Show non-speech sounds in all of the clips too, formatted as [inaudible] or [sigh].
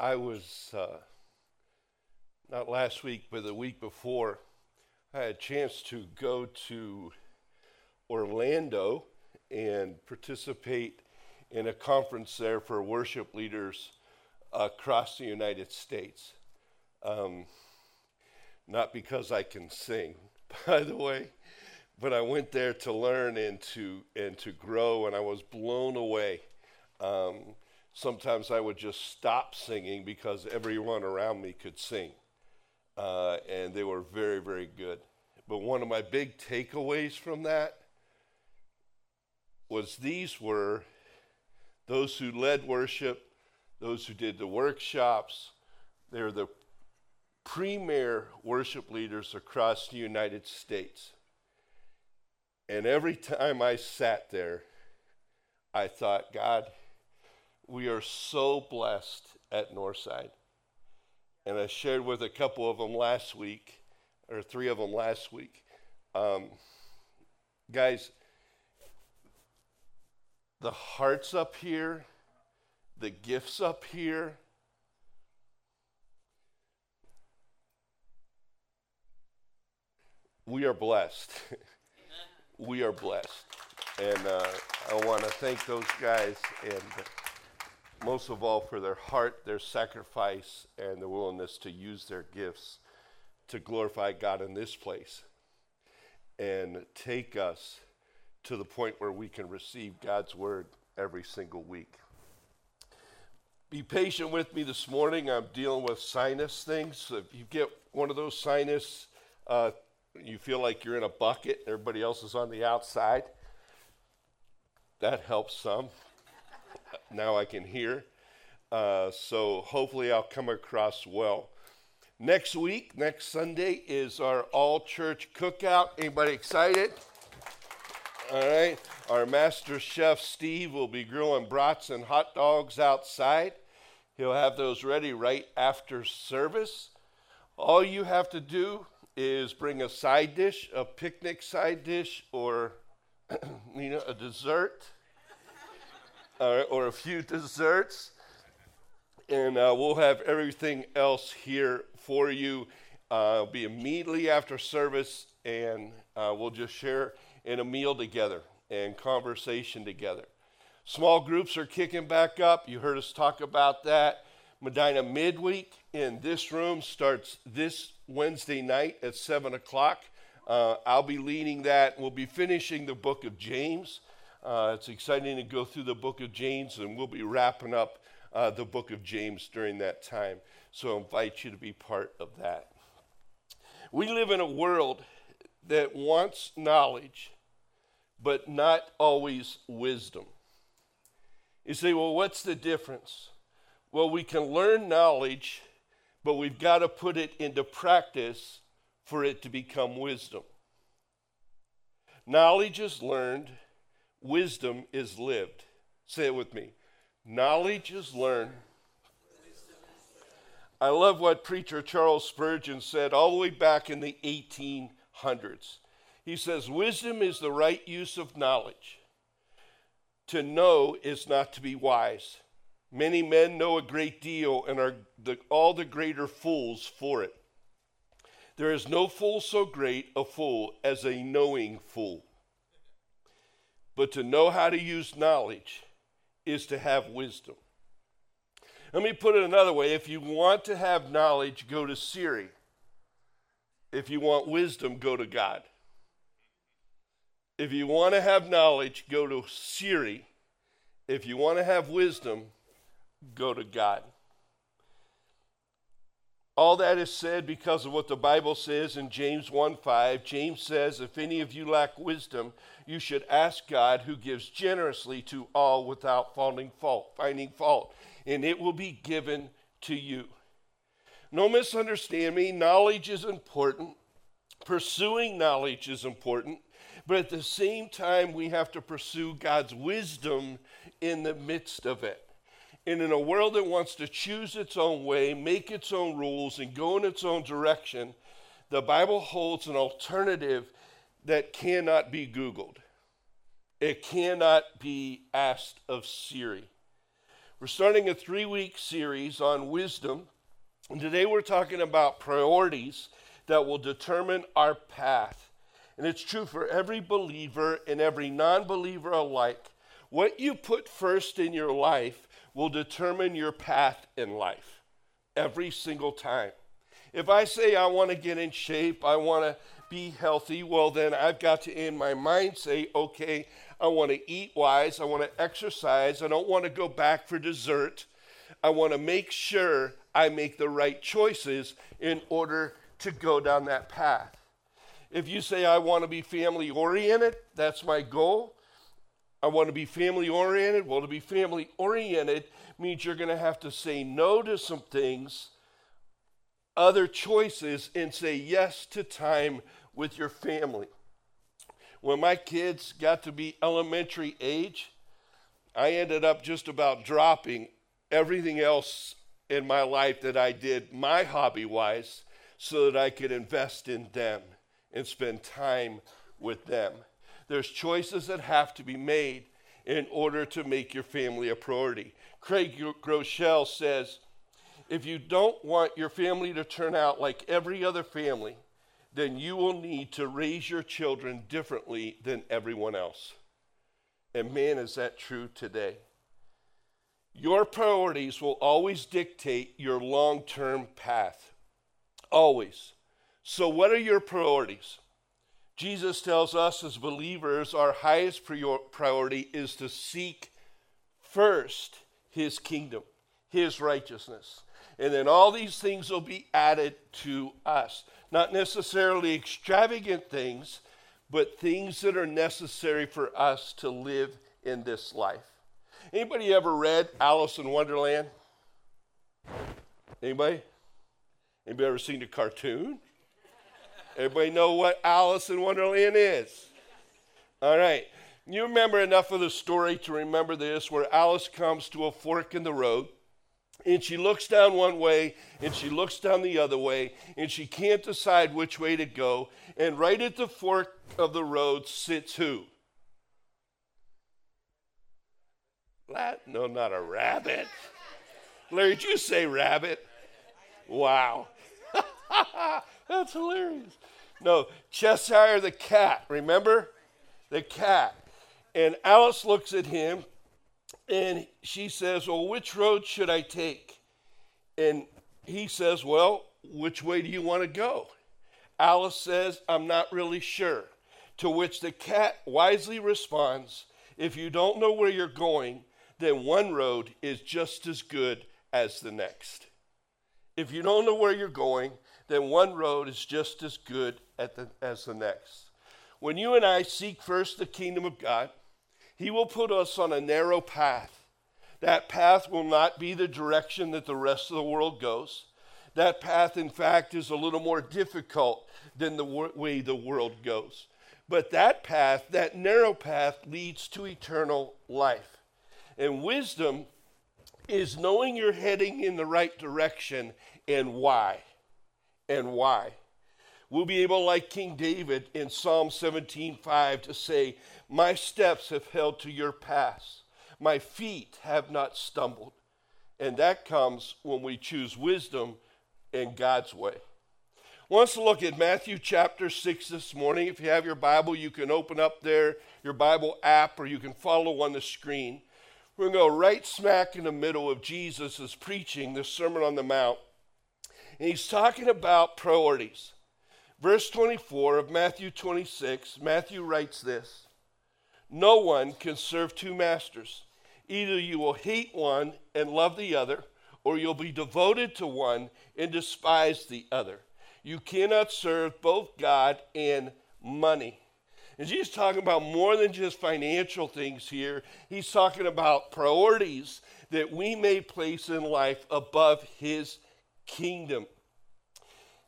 I was, uh, not last week, but the week before, I had a chance to go to Orlando and participate in a conference there for worship leaders across the United States. Um, not because I can sing, [laughs] by the way, but I went there to learn and to and to grow, and I was blown away. Um, sometimes I would just stop singing because everyone around me could sing. Uh, and they were very, very good. But one of my big takeaways from that was these were those who led worship, those who did the workshops, they're the premier worship leaders across the United States. And every time I sat there, I thought, God, we are so blessed at Northside. And I shared with a couple of them last week, or three of them last week. Um, guys, the hearts up here, the gifts up here, we are blessed. [laughs] we are blessed. And uh, I want to thank those guys and most of all for their heart, their sacrifice, and their willingness to use their gifts to glorify God in this place and take us to the point where we can receive God's word every single week. Be patient with me this morning. I'm dealing with sinus things. So if you get one of those sinus, uh, you feel like you're in a bucket, and everybody else is on the outside. That helps some now I can hear. Uh, so hopefully I'll come across well. Next week, next Sunday, is our all church cookout. Anybody excited? All right. Our master chef, Steve, will be grilling brats and hot dogs outside. He'll have those ready right after service. All you have to do is bring a side dish, a picnic side dish, or [clears throat] you know, a dessert uh, or a few desserts. And uh, we'll have everything else here for you. Uh, be immediately after service, and uh, we'll just share in a meal together and conversation together. Small groups are kicking back up. You heard us talk about that. Medina midweek in this room starts this Wednesday night at 7 o'clock. Uh, I'll be leading that. We'll be finishing the book of James. Uh, it's exciting to go through the book of James, and we'll be wrapping up uh, the book of James during that time. So I invite you to be part of that. We live in a world that wants knowledge, but not always wisdom. You say, well, what's the difference? Well, we can learn knowledge, but we've got to put it into practice for it to become wisdom. Knowledge is learned wisdom is lived. Say it with me. Knowledge is learned. I love what preacher Charles Spurgeon said all the way back in the 1800s. He says, Wisdom is the right use of knowledge. To know is not to be wise. Many men know a great deal and are the, all the greater fools for it. There is no fool so great a fool as a knowing fool. But to know how to use knowledge is to have wisdom. Let me put it another way. If you want to have knowledge, go to Siri. If you want wisdom, go to God. If you want to have knowledge, go to Siri. If you want to have wisdom, go to God. All that is said because of what the Bible says in James 1 5. James says, If any of you lack wisdom, you should ask God, who gives generously to all without finding fault, finding fault, and it will be given to you. No misunderstand me, knowledge is important. Pursuing knowledge is important, but at the same time, we have to pursue God's wisdom in the midst of it. And in a world that wants to choose its own way, make its own rules, and go in its own direction, the Bible holds an alternative that cannot be Googled. It cannot be asked of Siri. We're starting a three week series on wisdom. And today we're talking about priorities that will determine our path. And it's true for every believer and every non believer alike. What you put first in your life will determine your path in life every single time. If I say I want to get in shape, I want to be healthy, well, then I've got to, in my mind, say, okay, I want to eat wise. I want to exercise. I don't want to go back for dessert. I want to make sure I make the right choices in order to go down that path. If you say, I want to be family oriented, that's my goal. I want to be family oriented. Well, to be family oriented means you're going to have to say no to some things, other choices, and say yes to time with your family when my kids got to be elementary age, I ended up just about dropping everything else in my life that I did, my hobby wise, so that I could invest in them and spend time with them. There's choices that have to be made in order to make your family a priority. Craig Groeschel says, if you don't want your family to turn out like every other family, then you will need to raise your children differently than everyone else. And man, is that true today? Your priorities will always dictate your long term path. Always. So, what are your priorities? Jesus tells us as believers our highest priority is to seek first his kingdom, his righteousness. And then all these things will be added to us not necessarily extravagant things, but things that are necessary for us to live in this life. Anybody ever read Alice in Wonderland? Anybody? Anybody ever seen the cartoon? Everybody know what Alice in Wonderland is? All right. You remember enough of the story to remember this, where Alice comes to a fork in the road and she looks down one way and she looks down the other way and she can't decide which way to go. And right at the fork of the road sits who? Lat? No, not a rabbit. Larry, did you say rabbit? Wow. [laughs] That's hilarious. No, Cheshire the cat, remember? The cat. And Alice looks at him and she says, Well, which road should I take? And he says, Well, which way do you want to go? Alice says, I'm not really sure. To which the cat wisely responds, If you don't know where you're going, then one road is just as good as the next. If you don't know where you're going, then one road is just as good the, as the next. When you and I seek first the kingdom of God, he will put us on a narrow path. That path will not be the direction that the rest of the world goes. That path, in fact, is a little more difficult than the way the world goes. But that path, that narrow path, leads to eternal life. And wisdom is knowing you're heading in the right direction and why. And why. We'll be able, like King David in Psalm 17:5, to say, My steps have held to your paths, my feet have not stumbled. And that comes when we choose wisdom in God's way. To look at Matthew chapter 6 this morning. If you have your Bible, you can open up there, your Bible app, or you can follow on the screen. We're going to go right smack in the middle of Jesus' preaching the Sermon on the Mount. And he's talking about priorities. Verse 24 of Matthew 26, Matthew writes this No one can serve two masters. Either you will hate one and love the other, or you'll be devoted to one and despise the other. You cannot serve both God and money. And Jesus talking about more than just financial things here. He's talking about priorities that we may place in life above his kingdom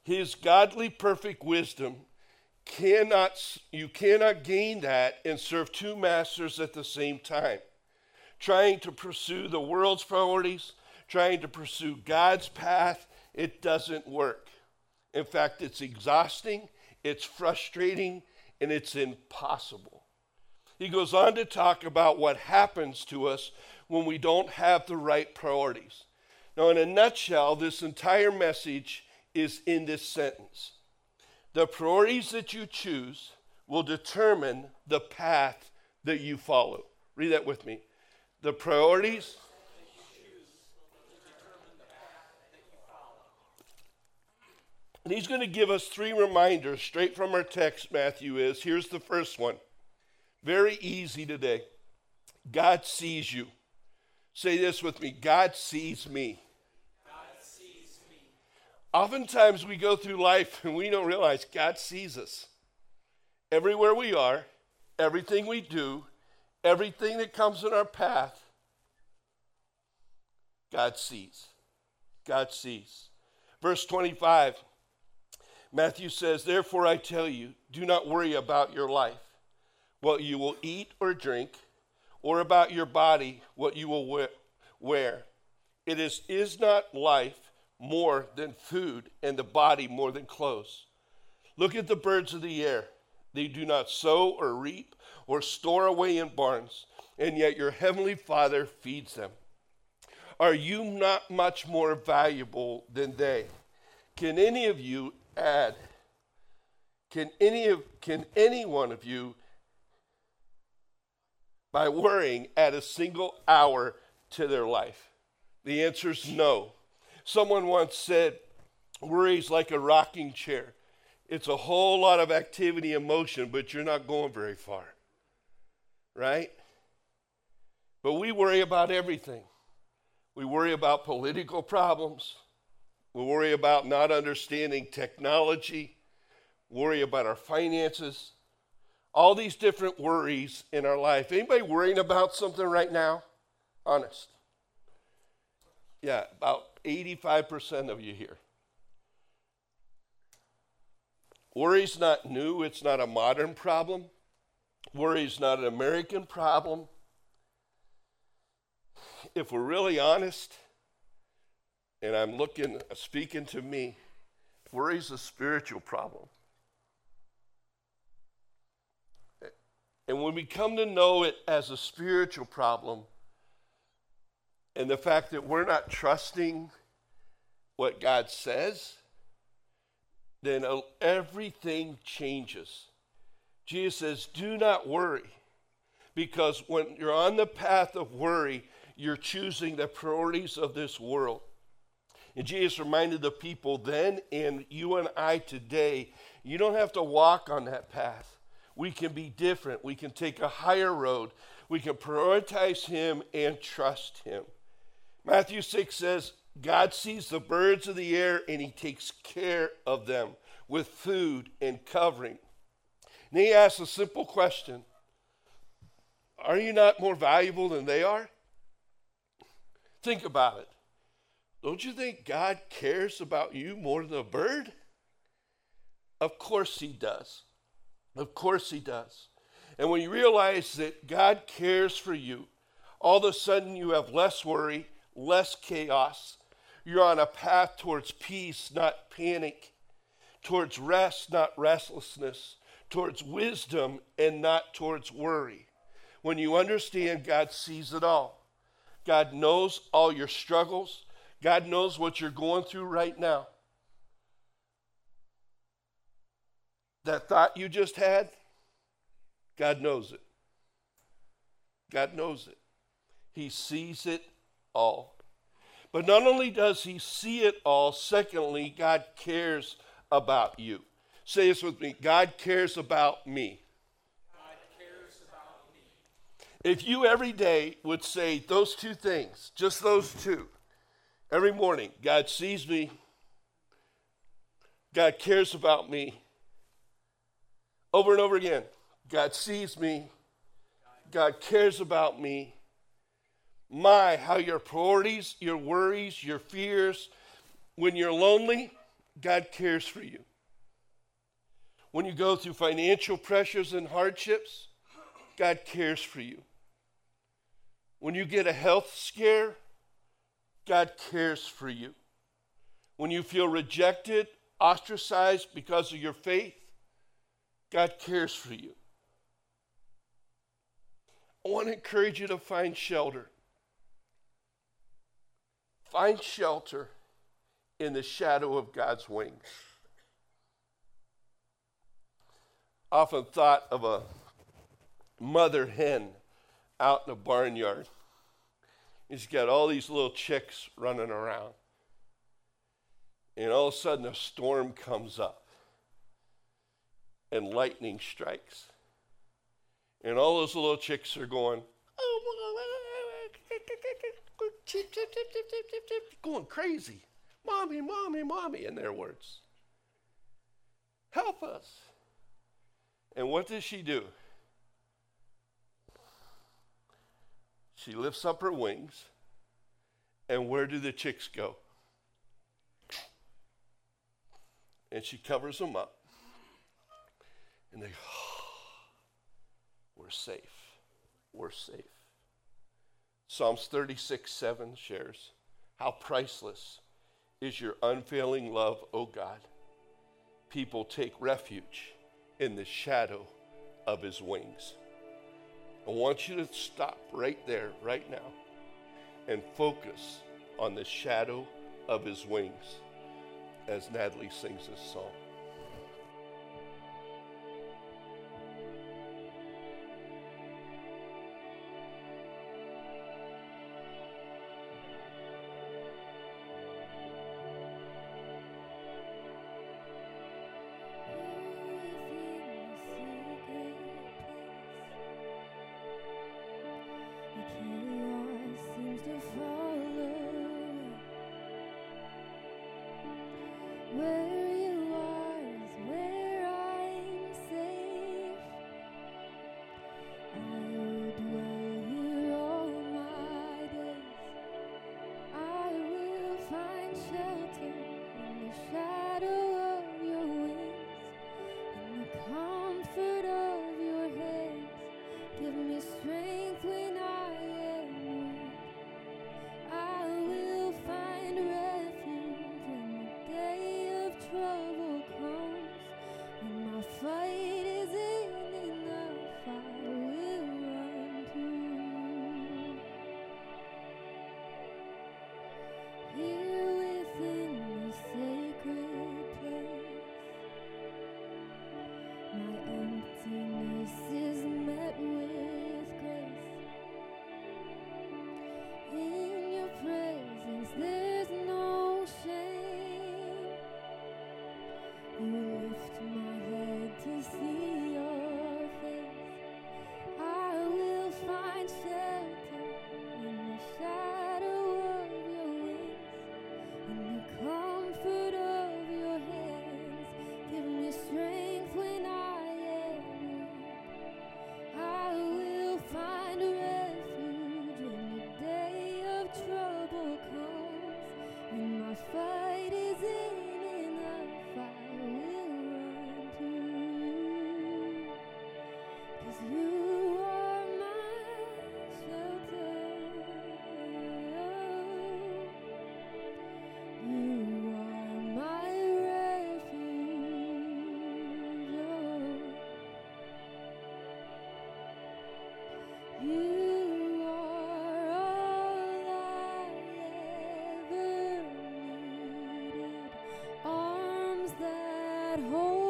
his godly perfect wisdom cannot you cannot gain that and serve two masters at the same time. Trying to pursue the world's priorities trying to pursue god's path it doesn't work. In fact it's exhausting it's frustrating and it's impossible. He goes on to talk about what happens to us when we don't have the right priorities. Now, in a nutshell, this entire message is in this sentence The priorities that you choose will determine the path that you follow. Read that with me. The priorities. And he's going to give us three reminders straight from our text, Matthew is. Here's the first one. Very easy today. God sees you. Say this with me God sees me. Oftentimes we go through life and we don't realize God sees us. Everywhere we are, everything we do, everything that comes in our path, God sees. God sees. Verse 25, Matthew says, Therefore I tell you, do not worry about your life, what you will eat or drink, or about your body, what you will wear. It is, is not life more than food, and the body more than clothes. Look at the birds of the air. They do not sow or reap or store away in barns, and yet your heavenly Father feeds them. Are you not much more valuable than they? Can any of you add? Can any of can any one of you by worrying add a single hour to their life? The answer is no. Someone once said, worry is like a rocking chair. It's a whole lot of activity and motion, but you're not going very far. Right? But we worry about everything. We worry about political problems. We worry about not understanding technology. Worry about our finances. All these different worries in our life. Anybody worrying about something right now? Honest. Yeah, about 85% of you here. Worry's not new, it's not a modern problem. Worry's not an American problem. If we're really honest, and I'm looking, speaking to me, worry's a spiritual problem. And when we come to know it as a spiritual problem, and the fact that we're not trusting what God says, then uh, everything changes. Jesus says, Do not worry, because when you're on the path of worry, you're choosing the priorities of this world. And Jesus reminded the people then, and you and I today, you don't have to walk on that path. We can be different. We can take a higher road. We can prioritize Him and trust Him. Matthew 6 says, God sees the birds of the air and he takes care of them with food and covering. And he asks a simple question Are you not more valuable than they are? Think about it. Don't you think God cares about you more than a bird? Of course he does. Of course he does. And when you realize that God cares for you, all of a sudden you have less worry, less chaos, you're on a path towards peace, not panic, towards rest, not restlessness, towards wisdom, and not towards worry. When you understand God sees it all, God knows all your struggles, God knows what you're going through right now. That thought you just had, God knows it. God knows it. He sees it all. But not only does he see it all, secondly, God cares about you. Say this with me God cares about me. Cares about me. If you every day would say those two things, just those two, every morning, God sees me, God cares about me, over and over again, God sees me, God cares about me, my, how your priorities, your worries, your fears, when you're lonely, God cares for you. When you go through financial pressures and hardships, God cares for you. When you get a health scare, God cares for you. When you feel rejected, ostracized because of your faith, God cares for you. I want to encourage you to find shelter. Find shelter in the shadow of God's wings. Often thought of a mother hen out in a barnyard. He's got all these little chicks running around. And all of a sudden, a storm comes up and lightning strikes. And all those little chicks are going, oh, going crazy. Mommy, mommy, mommy, in their words. Help us. And what does she do? She lifts up her wings, and where do the chicks go? And she covers them up, and they, oh, [sighs] we're safe. We're safe. Psalms 36 7 shares, How priceless is your unfailing love, O God. People take refuge in the shadow of his wings. I want you to stop right there, right now, and focus on the shadow of his wings as Natalie sings this song. that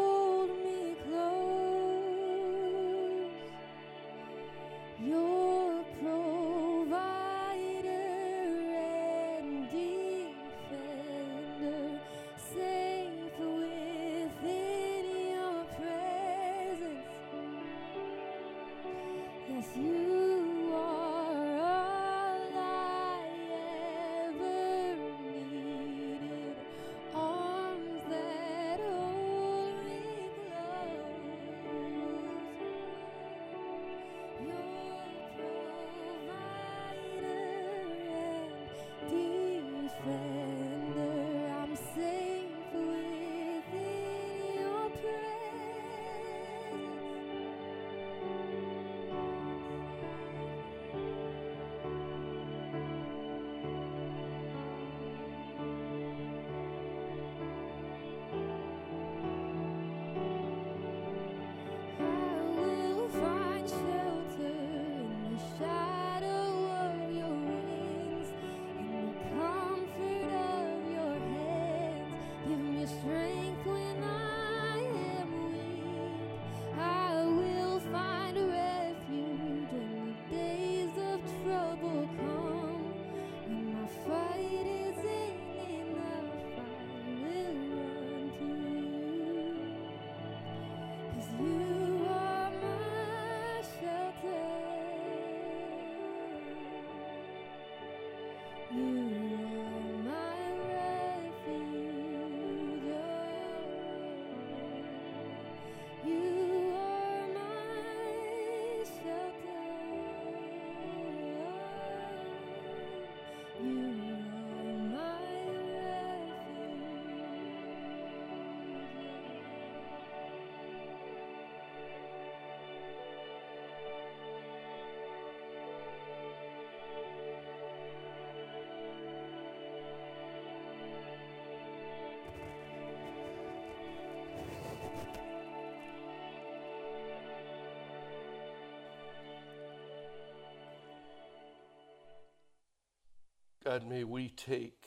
God, may we take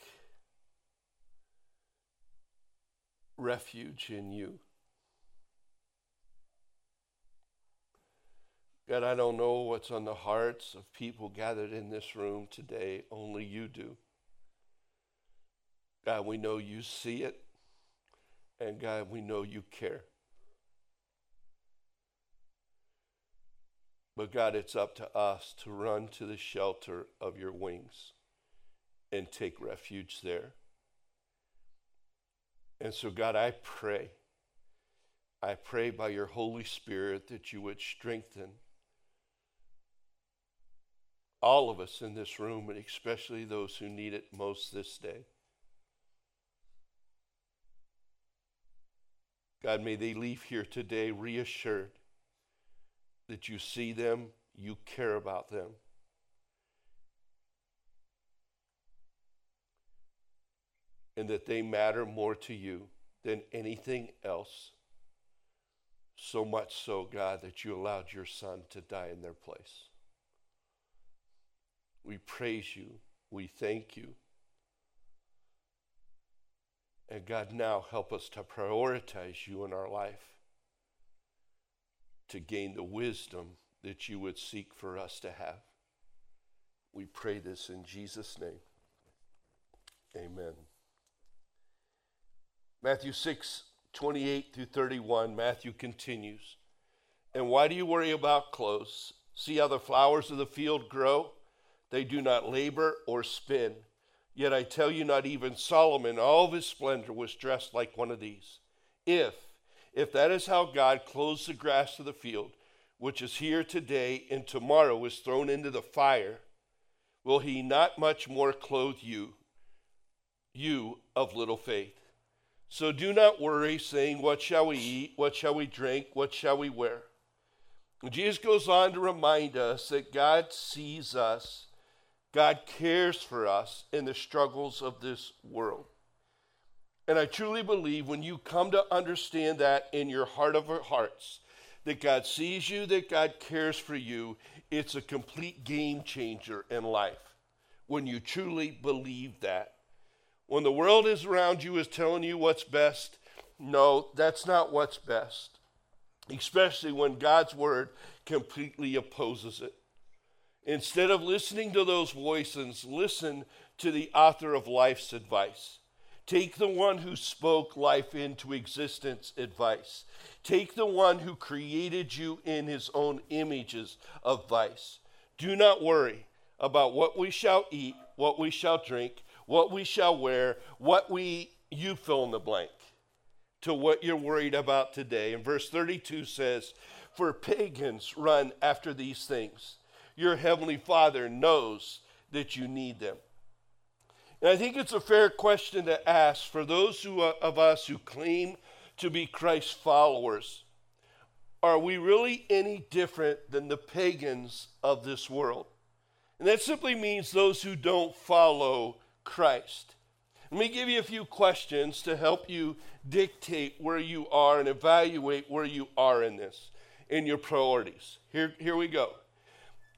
refuge in you. God, I don't know what's on the hearts of people gathered in this room today. Only you do. God, we know you see it. And God, we know you care. But God, it's up to us to run to the shelter of your wings and take refuge there. And so, God, I pray, I pray by your Holy Spirit that you would strengthen all of us in this room, and especially those who need it most this day. God, may they leave here today reassured that you see them, you care about them. And that they matter more to you than anything else. So much so, God, that you allowed your son to die in their place. We praise you. We thank you. And God, now help us to prioritize you in our life, to gain the wisdom that you would seek for us to have. We pray this in Jesus' name. Amen. Matthew 6, 28 through 31, Matthew continues. And why do you worry about clothes? See how the flowers of the field grow? They do not labor or spin. Yet I tell you, not even Solomon, all of his splendor, was dressed like one of these. If, if that is how God clothes the grass of the field, which is here today and tomorrow is thrown into the fire, will he not much more clothe you, you of little faith? So do not worry, saying, What shall we eat? What shall we drink? What shall we wear? Jesus goes on to remind us that God sees us God cares for us in the struggles of this world. And I truly believe when you come to understand that in your heart of hearts, that God sees you, that God cares for you, it's a complete game changer in life when you truly believe that. When the world is around you is telling you what's best, no, that's not what's best. Especially when God's word completely opposes it. Instead of listening to those voices, listen to the author of life's advice. Take the one who spoke life into existence advice. Take the one who created you in his own images of vice. Do not worry about what we shall eat, what we shall drink, what we shall wear, what we, you fill in the blank to what you're worried about today. And verse 32 says, For pagans run after these things your Heavenly Father knows that you need them. And I think it's a fair question to ask for those who, uh, of us who claim to be Christ's followers. Are we really any different than the pagans of this world? And that simply means those who don't follow Christ. Let me give you a few questions to help you dictate where you are and evaluate where you are in this, in your priorities. Here, here we go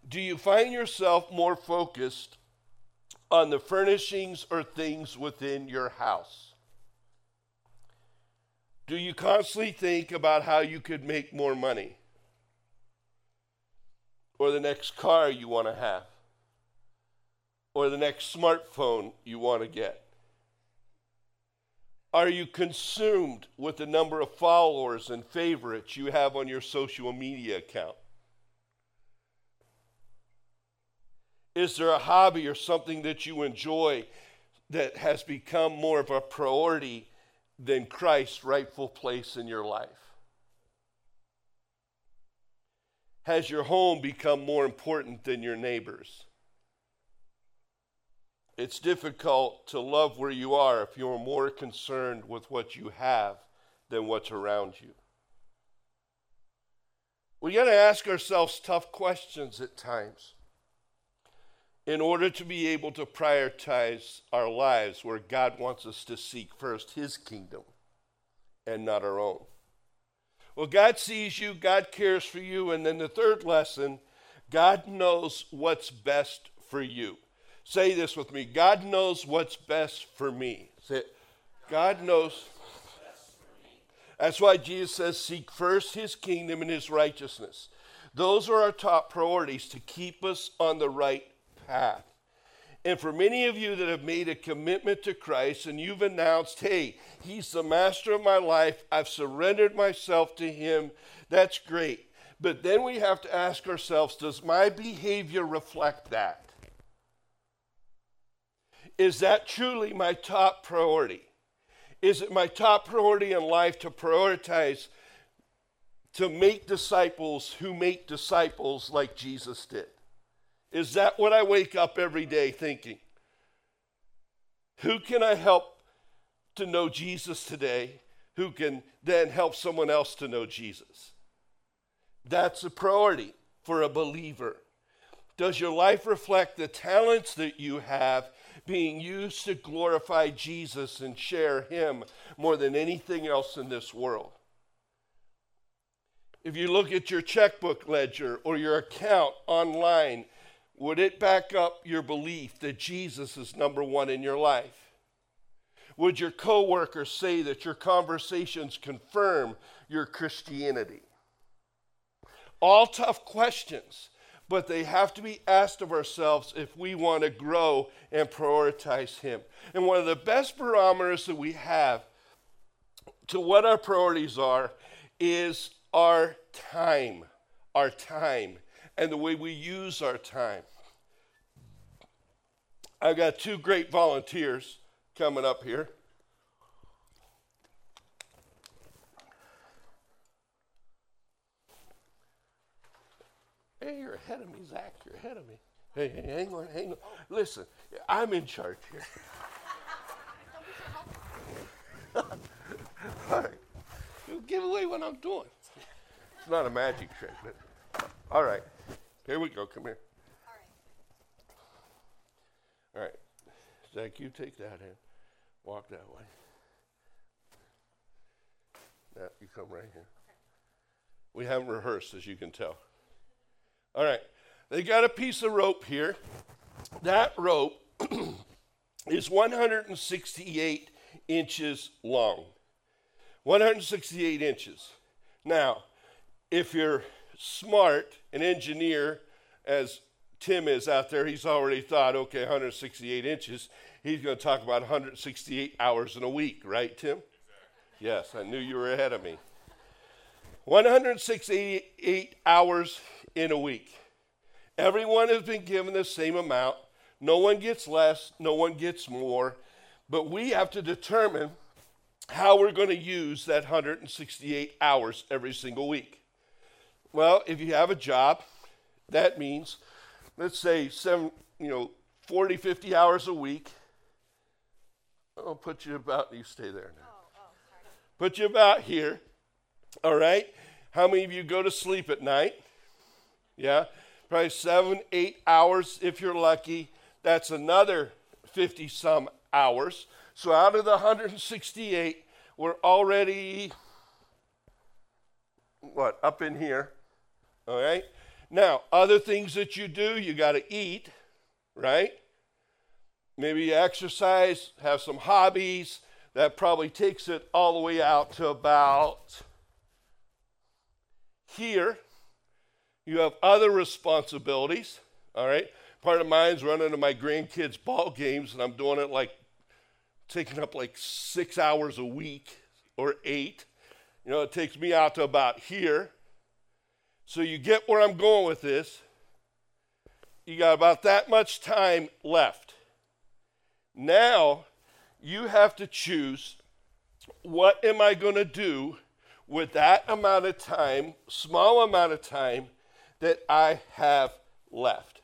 do you find yourself more focused on the furnishings or things within your house? Do you constantly think about how you could make more money? Or the next car you want to have? Or the next smartphone you want to get? Are you consumed with the number of followers and favorites you have on your social media account? Is there a hobby or something that you enjoy that has become more of a priority than Christ's rightful place in your life? Has your home become more important than your neighbors? It's difficult to love where you are if you're more concerned with what you have than what's around you. We got to ask ourselves tough questions at times in order to be able to prioritize our lives where God wants us to seek first His kingdom and not our own. Well, God sees you, God cares for you, and then the third lesson God knows what's best for you. Say this with me God knows what's best for me. Say it. God knows. That's why Jesus says, Seek first his kingdom and his righteousness. Those are our top priorities to keep us on the right path. And for many of you that have made a commitment to Christ and you've announced, hey, he's the master of my life, I've surrendered myself to him, that's great. But then we have to ask ourselves, does my behavior reflect that? Is that truly my top priority? Is it my top priority in life to prioritize to make disciples who make disciples like Jesus did? Is that what I wake up every day thinking? Who can I help to know Jesus today who can then help someone else to know Jesus? That's a priority for a believer. Does your life reflect the talents that you have being used to glorify Jesus and share Him more than anything else in this world. If you look at your checkbook ledger or your account online, would it back up your belief that Jesus is number one in your life? Would your coworkers say that your conversations confirm your Christianity? All tough questions but they have to be asked of ourselves if we want to grow and prioritize Him. And one of the best barometers that we have to what our priorities are is our time, our time, and the way we use our time. I've got two great volunteers coming up here. Hey, you're ahead of me, Zach. You're ahead of me. Hey, hey hang on, hang on. Listen, I'm in charge here. [laughs] all right. You give away what I'm doing. It's not a magic trick, but all right. Here we go. Come here. All right. Zach, you take that in. Walk that way. Now you come right here. We haven't rehearsed, as you can tell. All right. They got a piece of rope here. That rope [clears throat] is 168 inches long. 168 inches. Now, if you're smart, an engineer, as Tim is out there, he's already thought, okay, 168 inches. He's going to talk about 168 hours in a week, right, Tim? Exactly. Yes, I knew you were ahead of me. 168 hours in a week. Everyone has been given the same amount. No one gets less, no one gets more. But we have to determine how we're going to use that 168 hours every single week. Well, if you have a job, that means, let's say, seven, you know, 40, 50 hours a week. I'll put you about, you stay there now. Oh, oh, put you about here. All right? How many of you go to sleep at night? Yeah, probably seven, eight hours if you're lucky. That's another 50 some hours. So out of the 168, we're already, what, up in here. All right? Now, other things that you do, you got to eat, right? Maybe you exercise, have some hobbies. That probably takes it all the way out to about here. You have other responsibilities, all right? Part of mine's running to my grandkids' ball games, and I'm doing it like taking up like six hours a week or eight. You know, it takes me out to about here. So you get where I'm going with this. You got about that much time left. Now you have to choose what am I going to do with that amount of time, small amount of time, that I have left.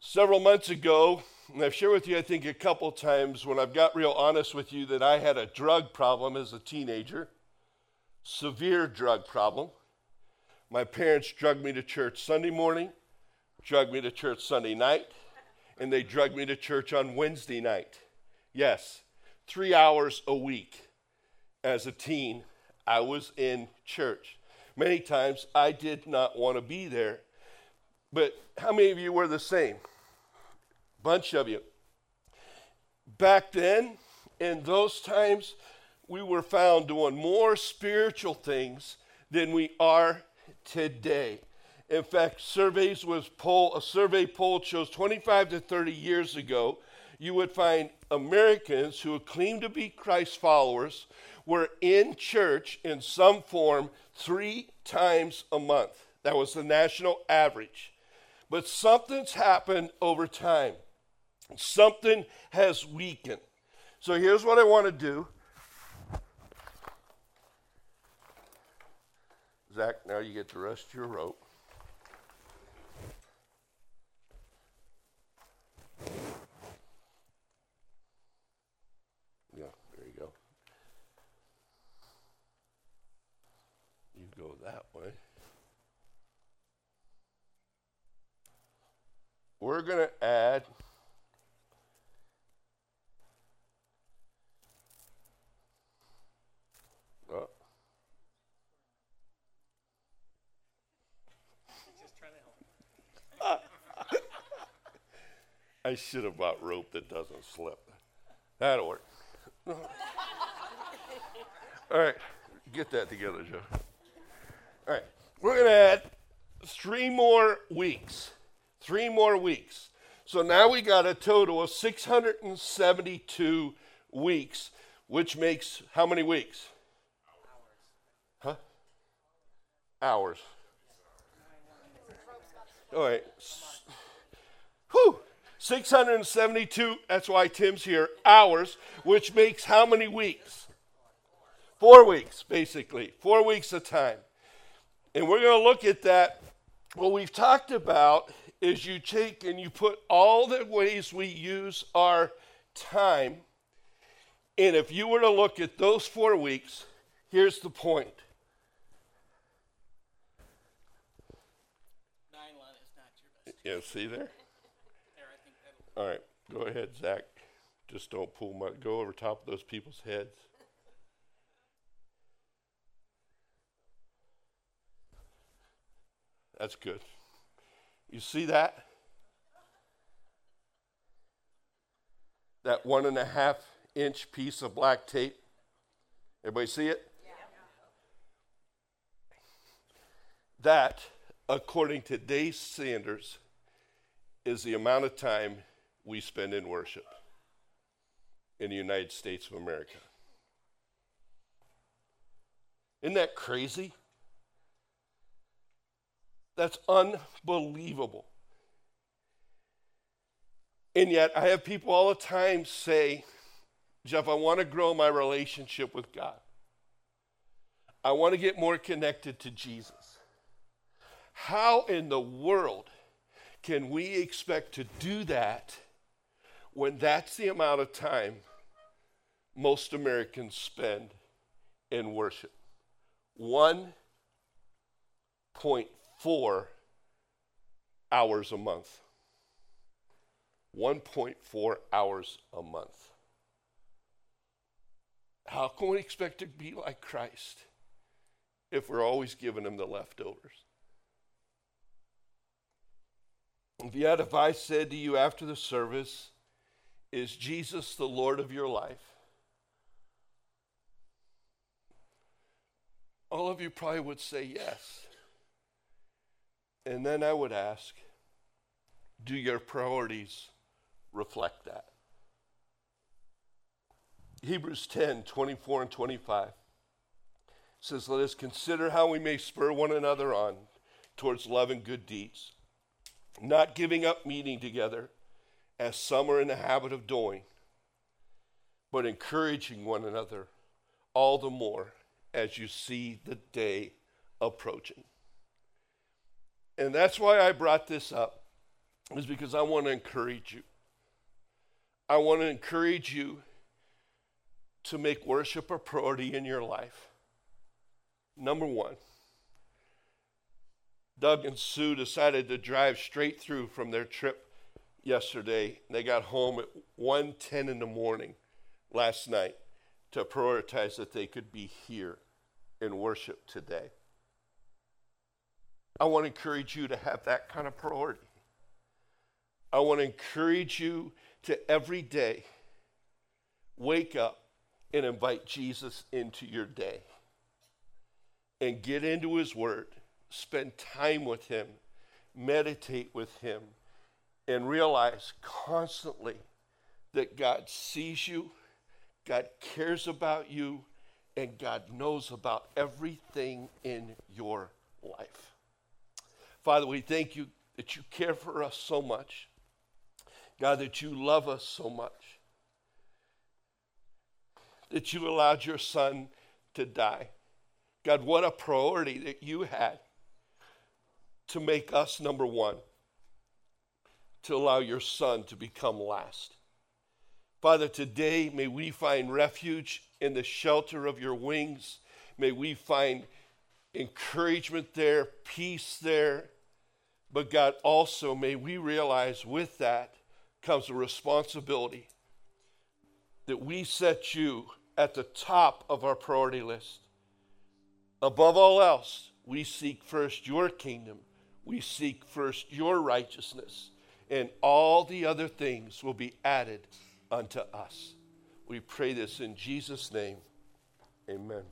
Several months ago, and I've shared with you, I think, a couple times when I've got real honest with you that I had a drug problem as a teenager, severe drug problem. My parents drugged me to church Sunday morning, drugged me to church Sunday night, and they drugged me to church on Wednesday night. Yes, three hours a week as a teen, I was in church. Many times I did not want to be there. But how many of you were the same? bunch of you. Back then, in those times, we were found doing more spiritual things than we are today. In fact, surveys was poll a survey poll shows 25 to 30 years ago, you would find Americans who claim to be Christ followers were in church in some form three times a month. That was the national average. But something's happened over time. Something has weakened. So here's what I want to do. Zach, now you get to rest your rope. Yeah, there you go. You go that way. We're going to add oh, [laughs] I should have bought rope that doesn't slip. That'll work. [laughs] All right, get that together, Joe. All right, we're going to add three more weeks. Three more weeks. So now we got a total of 672 weeks, which makes how many weeks? Hours. Huh? Hours. All right. Whew. 672, that's why Tim's here, hours, which makes how many weeks? Four weeks, basically. Four weeks of time. And we're going to look at that. What we've talked about is you take and you put all the ways we use our time. And if you were to look at those four weeks, here's the point. Nylon is not your best. Yeah, see there? [laughs] There, I think that'll. All right, go ahead, Zach. Just don't pull my, go over top of those people's heads. That's good. You see that? That one and a half inch piece of black tape. Everybody see it? That, according to today's standards, is the amount of time we spend in worship in the United States of America. Isn't that crazy? That's unbelievable. And yet, I have people all the time say, Jeff, I want to grow my relationship with God. I want to get more connected to Jesus. How in the world can we expect to do that when that's the amount of time most Americans spend in worship? 1.4 hours a month. 1.4 hours a month. How can we expect to be like Christ if we're always giving him the leftovers? If yet, if I said to you after the service, Is Jesus the Lord of your life? All of you probably would say yes. And then I would ask, Do your priorities reflect that? Hebrews 10 24 and 25 says, Let us consider how we may spur one another on towards love and good deeds not giving up meeting together as some are in the habit of doing, but encouraging one another all the more as you see the day approaching. And that's why I brought this up, is because I want to encourage you. I want to encourage you to make worship a priority in your life. Number one. Doug and Sue decided to drive straight through from their trip yesterday. They got home at 1:10 in the morning last night to prioritize that they could be here in worship today. I want to encourage you to have that kind of priority. I want to encourage you to every day wake up and invite Jesus into your day and get into his word, spend time with him, meditate with him, and realize constantly that God sees you, God cares about you, and God knows about everything in your life. Father, we thank you that you care for us so much. God, that you love us so much. That you allowed your son to die. God, what a priority that you had to make us number one, to allow your son to become last. Father, today may we find refuge in the shelter of your wings. May we find encouragement there, peace there. But God, also may we realize with that comes a responsibility that we set you at the top of our priority list. Above all else, we seek first your kingdom. We seek first your righteousness, and all the other things will be added unto us. We pray this in Jesus' name. Amen.